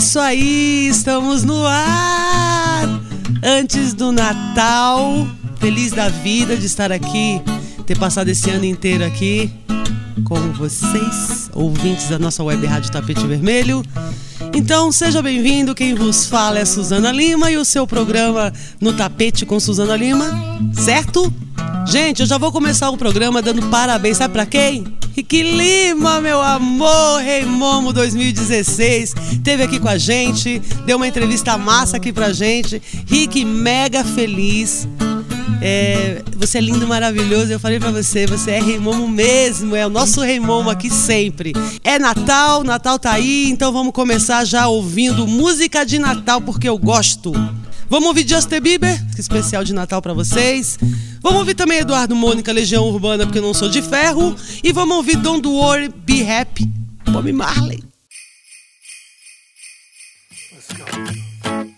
Isso aí, estamos no ar! Antes do Natal, feliz da vida de estar aqui, ter passado esse ano inteiro aqui com vocês, ouvintes da nossa web Rádio Tapete Vermelho. Então, seja bem-vindo. Quem vos fala é Suzana Lima e o seu programa No Tapete com Suzana Lima, certo? Gente, eu já vou começar o programa dando parabéns, sabe pra quem? Rick Lima, meu amor, Rei Momo 2016, teve aqui com a gente, deu uma entrevista massa aqui pra gente. Rick, mega feliz. É, você é lindo, maravilhoso. Eu falei pra você, você é Rei Momo mesmo, é o nosso Rei Momo aqui sempre. É Natal, Natal tá aí, então vamos começar já ouvindo música de Natal porque eu gosto. Vamos ouvir Justin Bieber, especial de Natal para vocês. Vamos ouvir também Eduardo Mônica, Legião Urbana, porque eu não sou de ferro. E vamos ouvir Don't Worry, Be Happy, Bob Marley.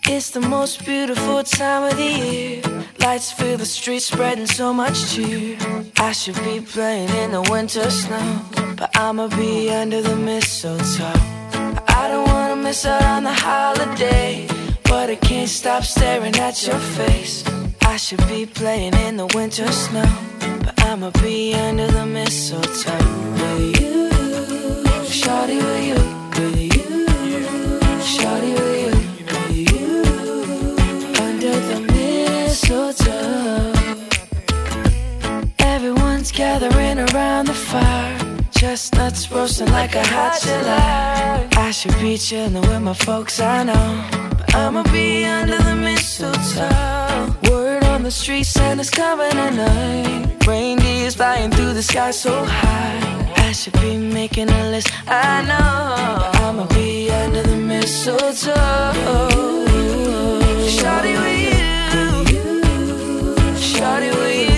It's the most beautiful time of the year. Lights fill the streets, spreading so much cheer. I should be playing in the winter snow, but I'ma be under the mistletoe. I don't wanna miss out on the holiday. But I can't stop staring at your face. I should be playing in the winter snow. But I'ma be under the mistletoe with you. Shawty with you. With you. Shawty with you. With you. Under the mistletoe. Everyone's gathering around the fire. Chestnuts roasting like a hot July. I should be chilling with my folks, I know. I'ma be under the mistletoe. Word on the street, Santa's coming at tonight. Reindeer's flying through the sky so high. I should be making a list, I know. I'ma be under the mistletoe. Shawty with you. Shawty with you.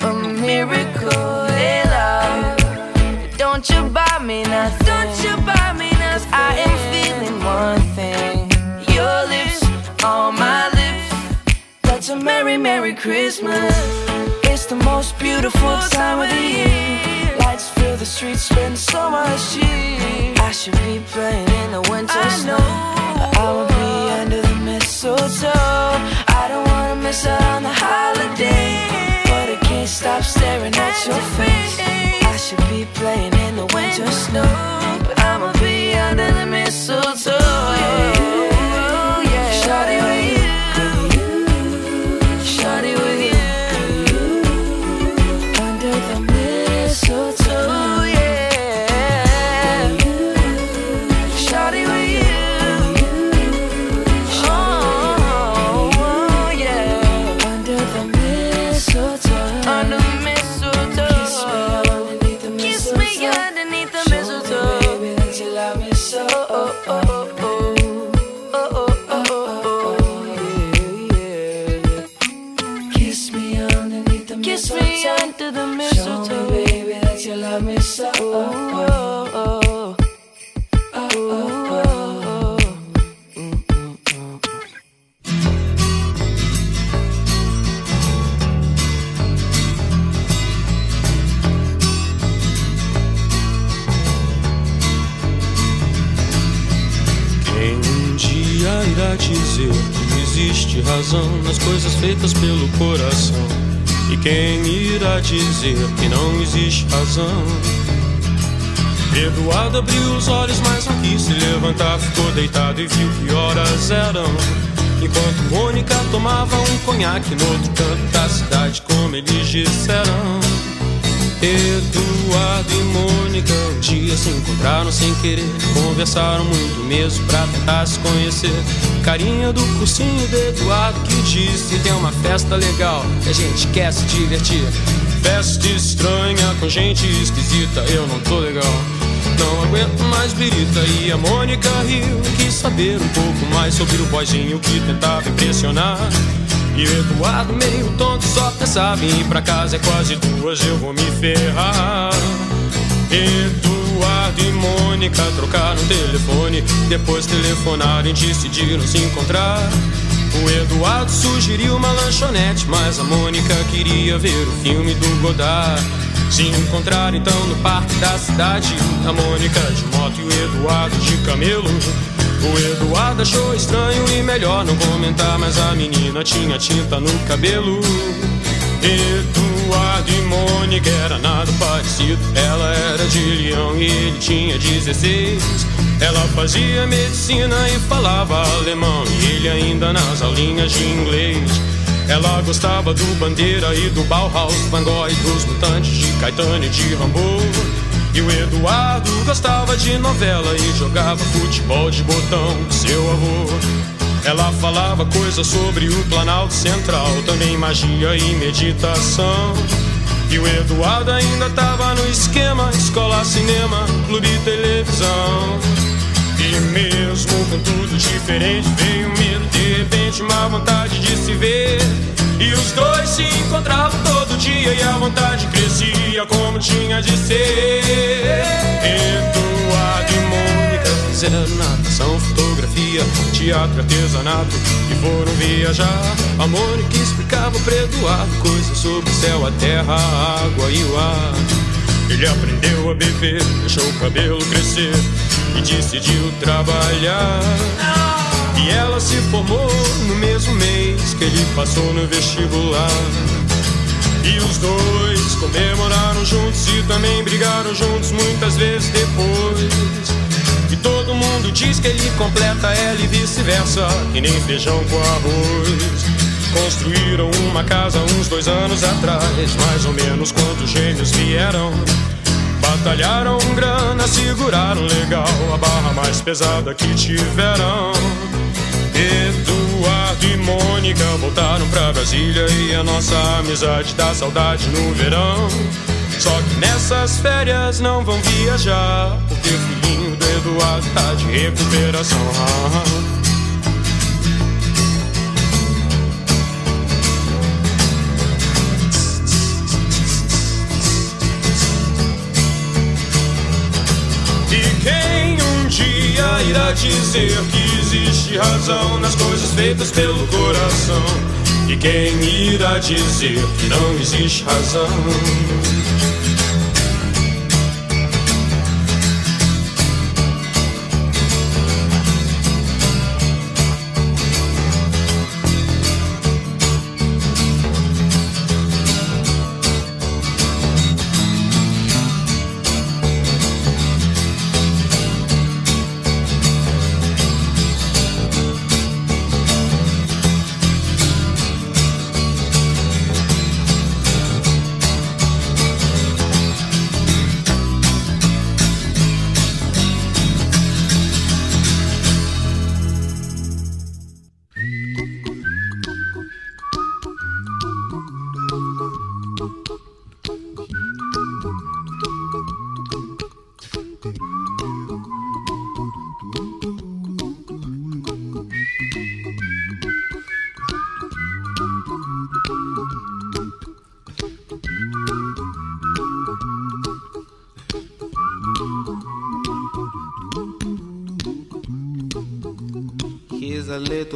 A miracle. Hey, love. Don't you buy me nothing. Don't you buy me nothing. I am feeling one thing. Your lips on my lips. That's a merry, merry Christmas. It's the most beautiful time of the year. Lights fill the streets, spend so much cheer. I should be playing in the winter snow. But I will be under the mistletoe. I don't wanna miss out on the holiday. Stop staring at your face. I should be playing in the winter snow. But I'ma be under the mistletoe. Dia irá dizer que existe razão nas coisas feitas pelo coração? E quem irá dizer que não existe razão? Eduardo abriu os olhos, mas não quis se levantar. Ficou deitado e viu que horas eram. Enquanto Mônica tomava um conhaque no outro canto da cidade, como eles disseram. Eduardo e Mônica um dia se encontraram sem querer. Conversaram muito mesmo pra tentar se conhecer. Carinha do cursinho do Eduardo que disse: Tem uma festa legal e a gente quer se divertir. Festa estranha com gente esquisita, eu não tô legal. Não aguento mais birita e a Mônica riu Quis saber um pouco mais sobre o boizinho que tentava impressionar E o Eduardo meio tonto só pensava em ir pra casa. É quase duas, eu vou me ferrar. Eduardo e Mônica trocaram telefone. Depois telefonaram e decidiram se encontrar. O Eduardo sugeriu uma lanchonete, mas a Mônica queria ver o filme do Godard. Se encontraram então no parque da cidade, a Mônica de moto e o Eduardo de camelo. O Eduardo achou estranho e melhor não comentar, mas a menina tinha tinta no cabelo. Eduardo e Mônica era nada parecido. Ela era de Leão e ele tinha 16. Ela fazia medicina e falava alemão E ele ainda nas aulinhas de inglês Ela gostava do Bandeira e do Bauhaus Van Gogh dos Mutantes de Caetano e de Rambo E o Eduardo gostava de novela E jogava futebol de botão com seu avô. Ela falava coisas sobre o Planalto Central Também magia e meditação. E o Eduardo ainda tava no esquema Escola, cinema, clube e televisão. E mesmo com tudo diferente Veio medo, de repente uma vontade de se ver. E os dois se encontravam dia E a vontade crescia como tinha de ser. Eduardo e Mônica fizeram natação, fotografia Teatro, artesanato e foram viajar. A Mônica explicava pro Eduardo Coisas sobre o céu, a terra, a água e o ar. Ele aprendeu a beber, deixou o cabelo crescer E decidiu trabalhar. E ela se formou no mesmo mês Que ele passou no vestibular e os dois comemoraram juntos e também brigaram juntos muitas vezes depois. E todo mundo diz que ele completa ela e vice-versa, que nem feijão com arroz. Construíram uma casa uns dois anos atrás, mais ou menos quando os gêmeos vieram. Batalharam grana, seguraram legal a barra mais pesada que tiveram. E Mônica voltaram pra Brasília e a nossa amizade dá saudade no verão. Só que nessas férias não vão viajar, porque o filhinho do Eduardo tá de recuperação. Dia irá dizer que existe razão nas coisas feitas pelo coração? E quem irá dizer que não existe razão?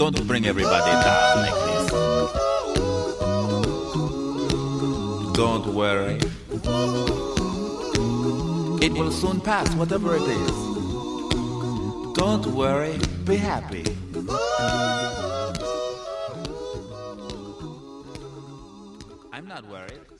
Don't bring everybody down like this. Don't worry. It will soon pass, whatever it is. Don't worry. Be happy. I'm not worried.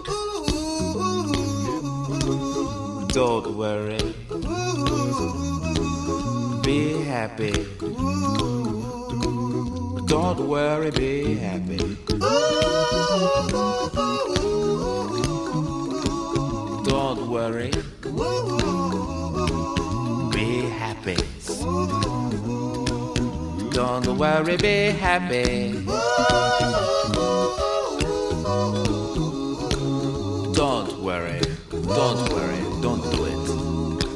Don't worry, be happy. Don't worry, be happy. Don't worry, be happy. Don't worry, be happy. Don't worry, don't worry.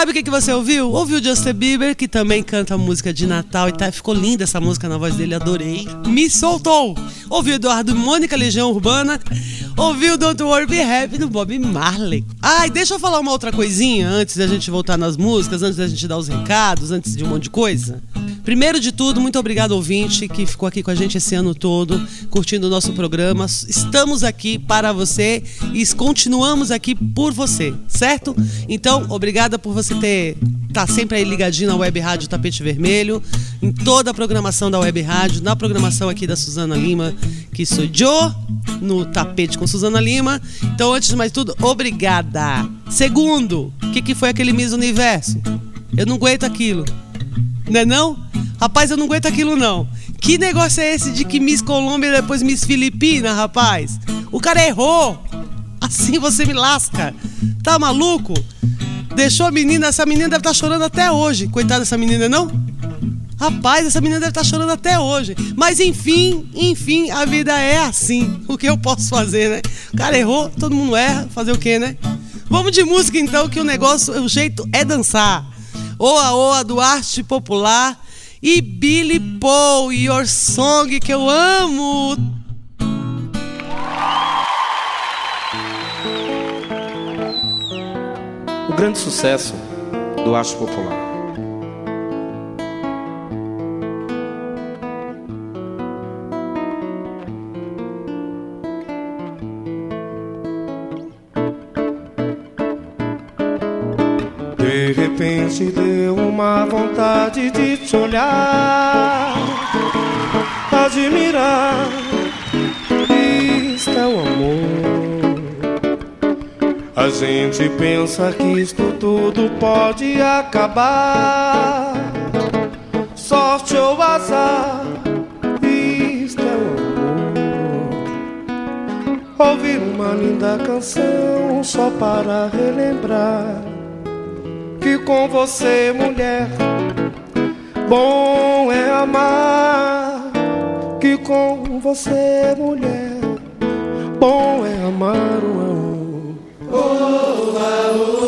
Sabe o que, que você ouviu? Ouviu Justin Bieber, que também canta música de Natal e tá, ficou linda essa música na voz dele, adorei. Me soltou! Ouviu Eduardo Mônica, Legião Urbana. Ouviu Don't Worry Be Happy do Bob Marley. Ai, deixa eu falar uma outra coisinha antes da gente voltar nas músicas, antes da gente dar os recados, antes de um monte de coisa. Primeiro de tudo, muito obrigado, ouvinte, que ficou aqui com a gente esse ano todo, curtindo o nosso programa. Estamos aqui para você e continuamos aqui por você, certo? Então, obrigada por você ter tá sempre aí ligadinho na Web Rádio Tapete Vermelho, em toda a programação da Web Rádio, na programação aqui da Suzana Lima, que sou eu, no Tapete com Suzana Lima. Então, antes de mais tudo, obrigada. Segundo, o que, que foi aquele Miss Universo? Eu não aguento aquilo. Não é não? Rapaz, eu não aguento aquilo não. Que negócio é esse de que Miss Colômbia depois Miss Filipina, rapaz? O cara errou. Assim você me lasca. Tá maluco? Deixou a menina, essa menina deve estar chorando até hoje. Coitada dessa menina, não? Rapaz, essa menina deve estar chorando até hoje. Mas enfim, enfim, a vida é assim. O que eu posso fazer, né? O cara errou, todo mundo erra. Fazer o quê, né? Vamos de música então, que o negócio, o jeito é dançar. Oa Oa do Arte Popular e Billy Paul, Your Song, que eu amo. O grande sucesso do Arte Popular. Repente deu uma vontade de te olhar, admirar. Isto é o amor. A gente pensa que isto tudo pode acabar. Sorte ou azar, isto é o amor. Ouvir uma linda canção só para relembrar que com você, mulher, bom é amar. Que com você, mulher, bom é amar. Oh, oh, oh, oh,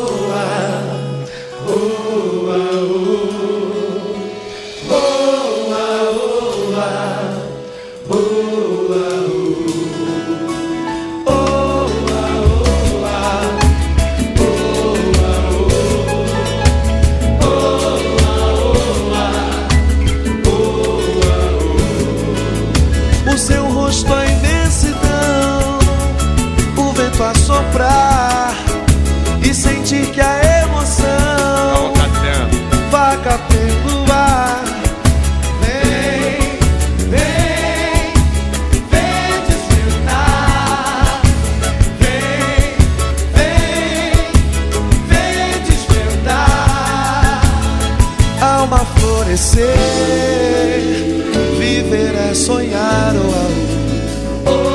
viver é sonhar. Oh, oh.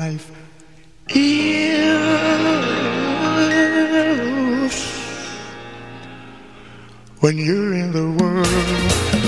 life. If when you're in the world.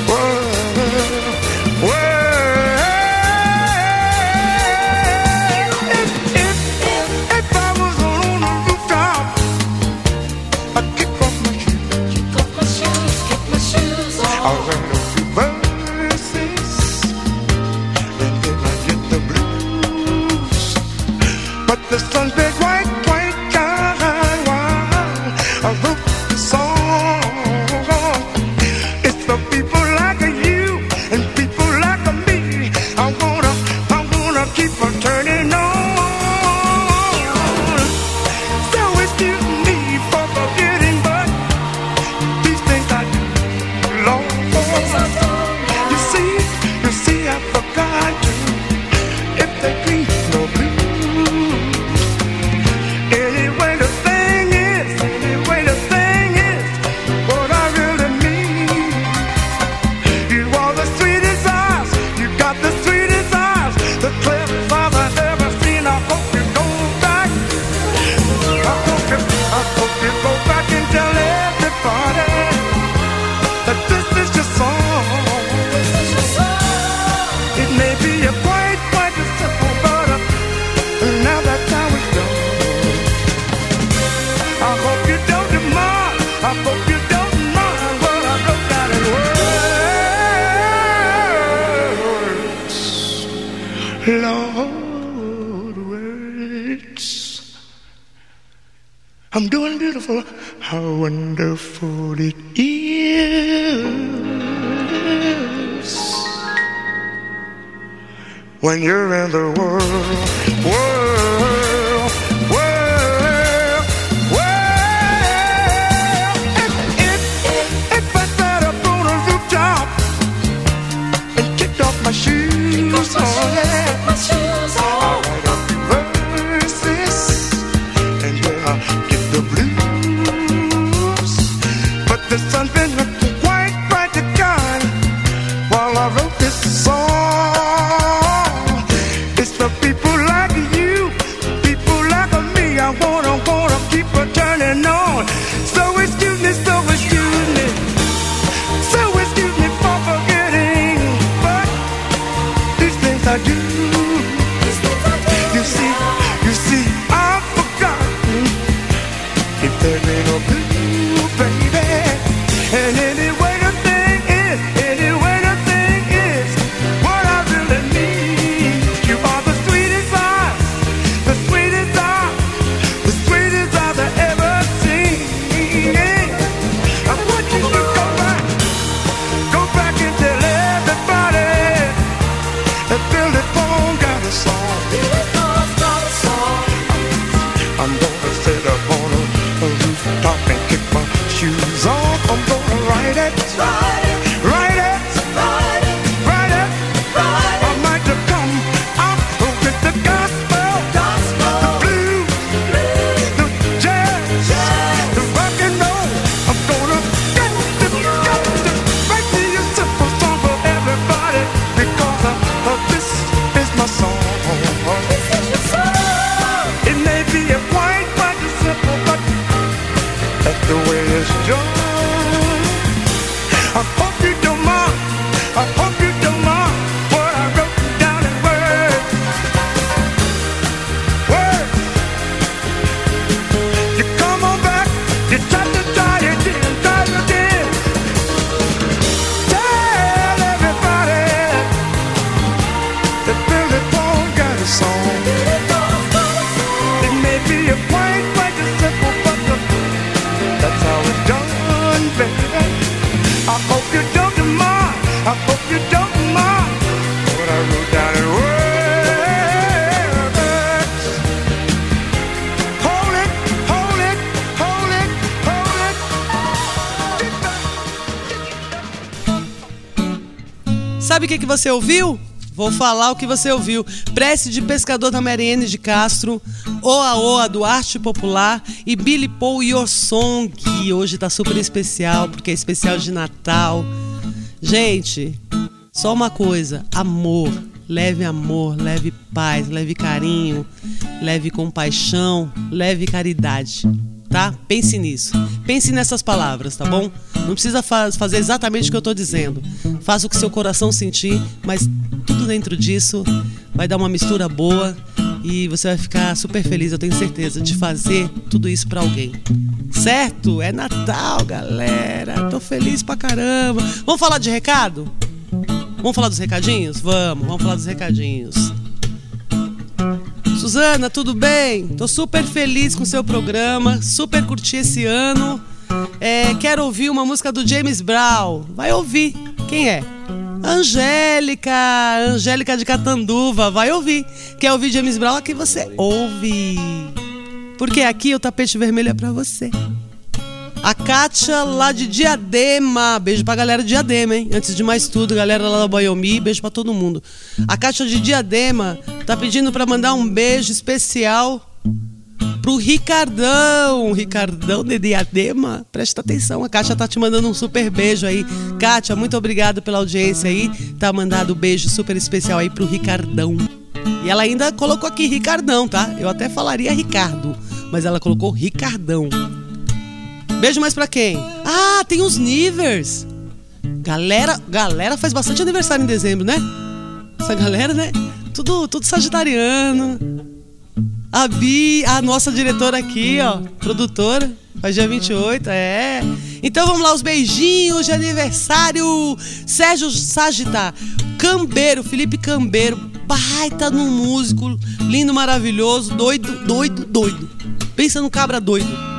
wonderful, how wonderful it is when you're in the world. world Sabe o que, que você ouviu? Vou falar o que você ouviu. Prece de Pescador da Mariene de Castro, Oa Oa do Arte Popular e Billy Paul Your Song. Hoje tá super especial, porque é especial de Natal. Gente, só uma coisa: amor. Leve amor, leve paz, leve carinho, leve compaixão, leve caridade, tá? Pense nisso. Pense nessas palavras, tá bom? Não precisa faz, fazer exatamente o que eu estou dizendo. Faça o que seu coração sentir, mas tudo dentro disso vai dar uma mistura boa e você vai ficar super feliz, eu tenho certeza, de fazer tudo isso para alguém. Certo? É Natal, galera. Tô feliz pra caramba. Vamos falar de recado? Vamos falar dos recadinhos? Vamos, vamos falar dos recadinhos. Suzana, tudo bem? Tô super feliz com o seu programa, super curti esse ano. É, quero ouvir uma música do James Brown. Vai ouvir. Quem é? Angélica, Angélica de Catanduva, vai ouvir. Quer ouvir James Brown? Aqui você ouve. Porque aqui o tapete vermelho é pra você. A Kátia lá de Diadema. Beijo pra galera de Diadema, hein? Antes de mais tudo, galera lá da Boyomi, beijo pra todo mundo. A Kátia de Diadema tá pedindo pra mandar um beijo especial pro Ricardão. Ricardão de Diadema. Presta atenção, a Kátia tá te mandando um super beijo aí. Kátia, muito obrigado pela audiência aí. Tá mandado um beijo super especial aí pro Ricardão. E ela ainda colocou aqui Ricardão, tá? Eu até falaria Ricardo, mas ela colocou Ricardão. Beijo mais pra quem? Ah, tem os Nivers. Galera, galera faz bastante aniversário em dezembro, né? Essa galera, né? Tudo, tudo sagitariano. A Bi, a nossa diretora aqui, ó, produtora, faz dia 28, é. Então vamos lá, os beijinhos de aniversário. Sérgio Sagita, Cambeiro, Felipe Cambeiro, baita no músico, lindo, maravilhoso, doido, doido, doido. Pensa no cabra doido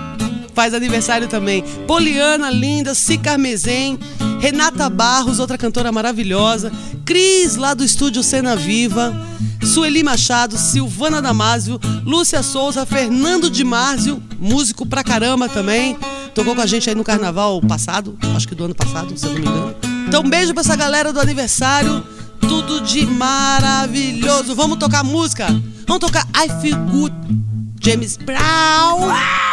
faz aniversário também. Poliana, linda, Cicarmezem, Renata Barros, outra cantora maravilhosa, Cris, lá do estúdio Cena Viva, Sueli Machado, Silvana Damásio, Lúcia Souza, Fernando de Márcio, músico pra caramba também. Tocou com a gente aí no carnaval passado, acho que do ano passado, se eu não me engano. Então, beijo pra essa galera do aniversário. Tudo de maravilhoso. Vamos tocar música? Vamos tocar I Feel Good, James Brown. I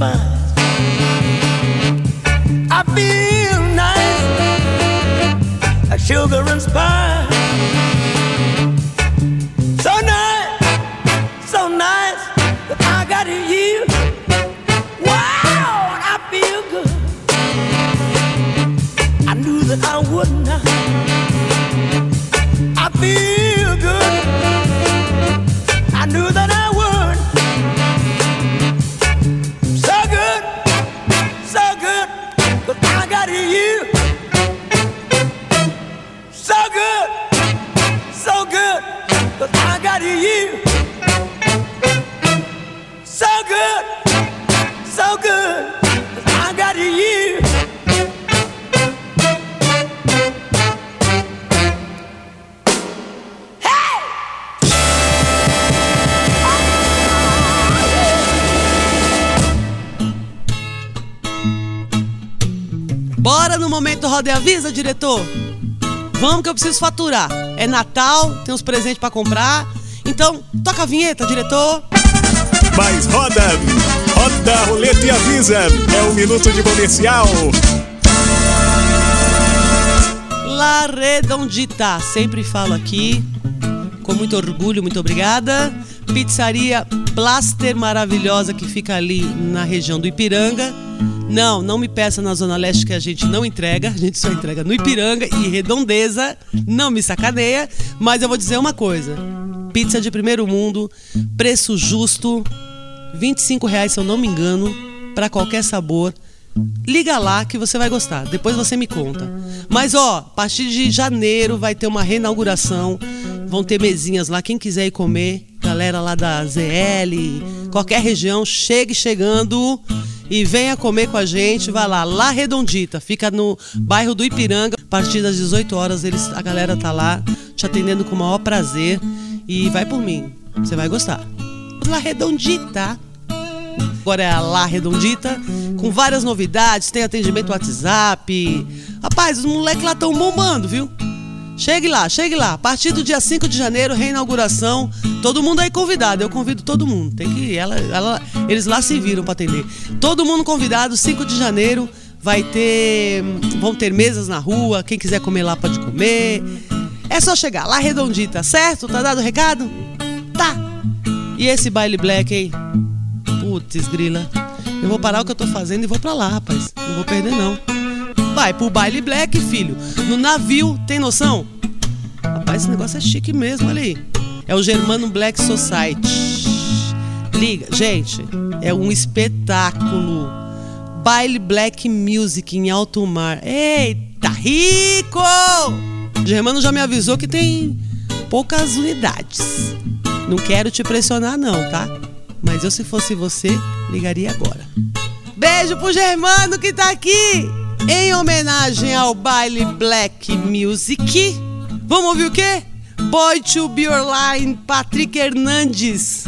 Sugar. I feel nice like sugar and spice. Diretor? Vamos que eu preciso faturar. É Natal, tem uns presentes pra comprar. Então, toca a vinheta, diretor. Mas roda, roda a roleta e avisa. É um minuto de comercial. La Redondita, sempre falo aqui, com muito orgulho, muito obrigada. Pizzaria Blaster maravilhosa que fica ali na região do Ipiranga. Não, não me peça na Zona Leste que a gente não entrega, a gente só entrega no Ipiranga e Redondeza. Não me sacaneia, mas eu vou dizer uma coisa: pizza de primeiro mundo, preço justo, 25 reais se eu não me engano, para qualquer sabor. Liga lá que você vai gostar. Depois você me conta. Mas ó, a partir de janeiro vai ter uma reinauguração. Vão ter mesinhas lá. Quem quiser ir comer, galera lá da ZL, qualquer região, chegue chegando e venha comer com a gente. Vai lá, lá Redondita, fica no bairro do Ipiranga. A partir das 18 horas eles, a galera tá lá te atendendo com o maior prazer. E vai por mim, você vai gostar. La Redondita. Agora é a Lá Redondita, com várias novidades, tem atendimento WhatsApp. Rapaz, os moleques lá estão bombando, viu? Chegue lá, chegue lá. A partir do dia 5 de janeiro, reinauguração. Todo mundo aí convidado. Eu convido todo mundo. Tem que ela, ela eles lá se viram para atender. Todo mundo convidado, 5 de janeiro vai ter vão ter mesas na rua, quem quiser comer lá pode comer. É só chegar lá redondita, certo? Tá dado o recado? Tá. E esse baile black, hein? Putz, grila. Eu vou parar o que eu tô fazendo e vou pra lá, rapaz. Não vou perder, não. Vai pro baile black, filho. No navio, tem noção? Rapaz, esse negócio é chique mesmo, olha aí. É o Germano Black Society. Liga, gente, é um espetáculo. Baile Black Music em alto mar. Eita, rico! Germano já me avisou que tem poucas unidades. Não quero te pressionar, não, tá? Mas eu, se fosse você, ligaria agora. Beijo pro Germano que tá aqui! Em homenagem ao baile Black Music. Vamos ouvir o quê? Boy to Be Your Line, Patrick Hernandes.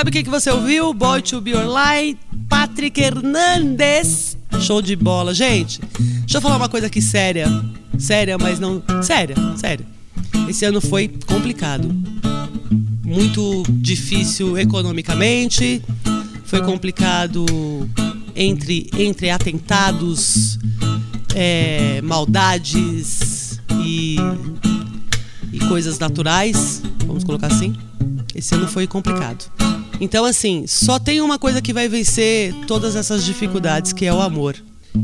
Sabe o que, que você ouviu? Boy to Be Light, Patrick Hernandez. Show de bola. Gente, deixa eu falar uma coisa aqui séria. Séria, mas não. Séria, séria. Esse ano foi complicado. Muito difícil economicamente. Foi complicado entre, entre atentados, é, maldades e, e coisas naturais. Vamos colocar assim. Esse ano foi complicado. Então, assim, só tem uma coisa que vai vencer todas essas dificuldades, que é o amor.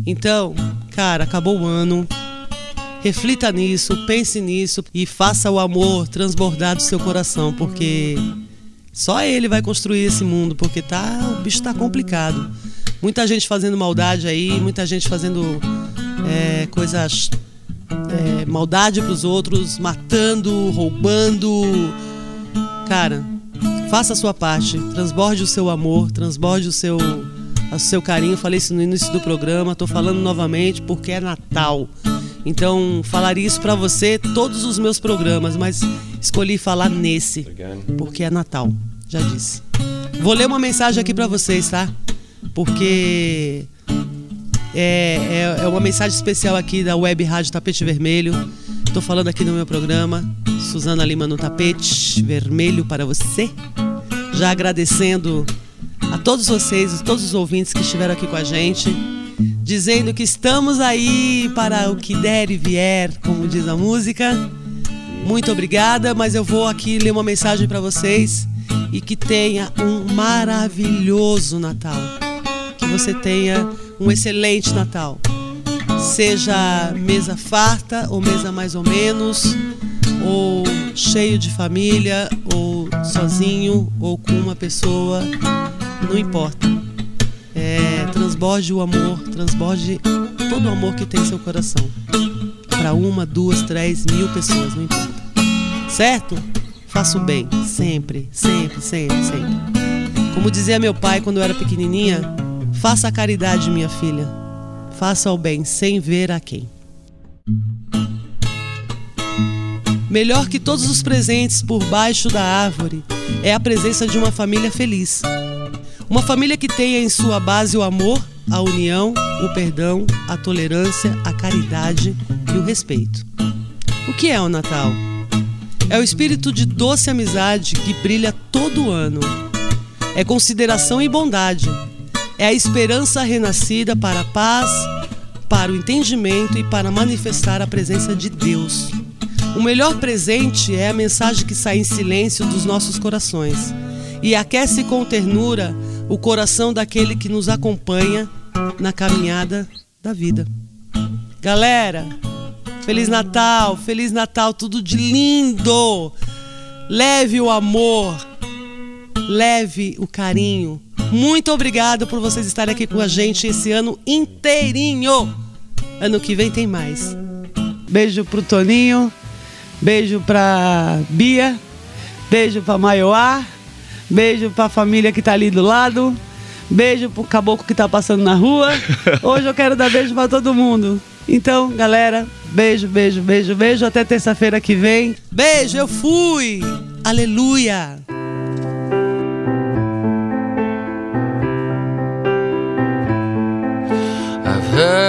Então, cara, acabou o ano. Reflita nisso, pense nisso e faça o amor transbordar do seu coração, porque só ele vai construir esse mundo, porque tá, o bicho tá complicado. Muita gente fazendo maldade aí, muita gente fazendo é, coisas. É, maldade pros outros, matando, roubando. Cara, faça a sua parte, transborde o seu amor, transborde o seu, o seu carinho. Falei isso no início do programa, tô falando novamente porque é Natal. Então, falaria isso pra você todos os meus programas, mas escolhi falar nesse porque é Natal. Já disse. Vou ler uma mensagem aqui pra vocês, tá? Porque é, é, é uma mensagem especial aqui da Web Rádio Tapete Vermelho. Tô falando aqui no meu programa. Suzana Lima no tapete vermelho para você. Já agradecendo a todos vocês, todos os ouvintes que estiveram aqui com a gente, dizendo que estamos aí para o que der e vier, como diz a música. Muito obrigada, mas eu vou aqui ler uma mensagem para vocês e que tenha um maravilhoso Natal. Que você tenha um excelente Natal. Seja mesa farta ou mesa mais ou menos, ou cheio de família, ou sozinho, ou com uma pessoa, não importa. É, transborde o amor, transborde todo o amor que tem em seu coração. Para uma, duas, três, mil pessoas, não importa. Certo? Faça o bem, sempre, sempre, sempre, sempre. Como dizia meu pai quando eu era pequenininha, faça a caridade, minha filha. Faça o bem sem ver a quem. Melhor que todos os presentes por baixo da árvore é a presença de uma família feliz. Uma família que tenha em sua base o amor, a união, o perdão, a tolerância, a caridade e o respeito. O que é o Natal? É o espírito de doce amizade que brilha todo ano. É consideração e bondade. É a esperança renascida para a paz, para o entendimento e para manifestar a presença de Deus. O melhor presente é a mensagem que sai em silêncio dos nossos corações e aquece com ternura o coração daquele que nos acompanha na caminhada da vida. Galera, Feliz Natal, Feliz Natal, tudo de lindo! Leve o amor, leve o carinho. Muito obrigado por vocês estarem aqui com a gente esse ano inteirinho. Ano que vem tem mais. Beijo pro Toninho, beijo pra Bia, beijo pra Maior, beijo pra família que tá ali do lado, beijo pro caboclo que tá passando na rua. Hoje eu quero dar beijo pra todo mundo. Então, galera, beijo, beijo, beijo, beijo. Até terça-feira que vem. Beijo, eu fui! Aleluia!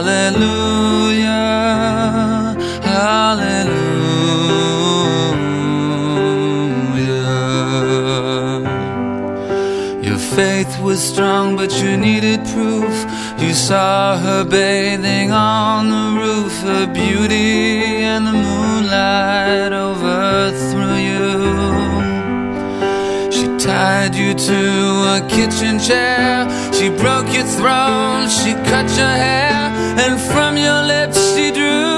hallelujah, hallelujah. Your faith was strong, but you needed proof. You saw her bathing on the roof, her beauty and the moonlight overthrew tied you to a kitchen chair. She broke your throne. She cut your hair. And from your lips she drew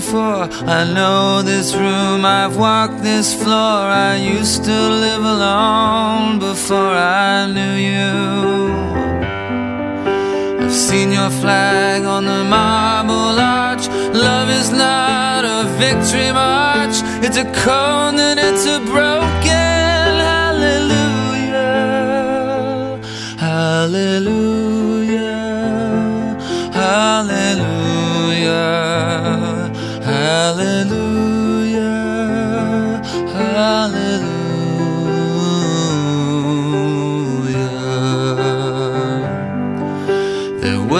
before. I know this room, I've walked this floor. I used to live alone before I knew you. I've seen your flag on the marble arch. Love is not a victory march, it's a cold and it's a broken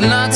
not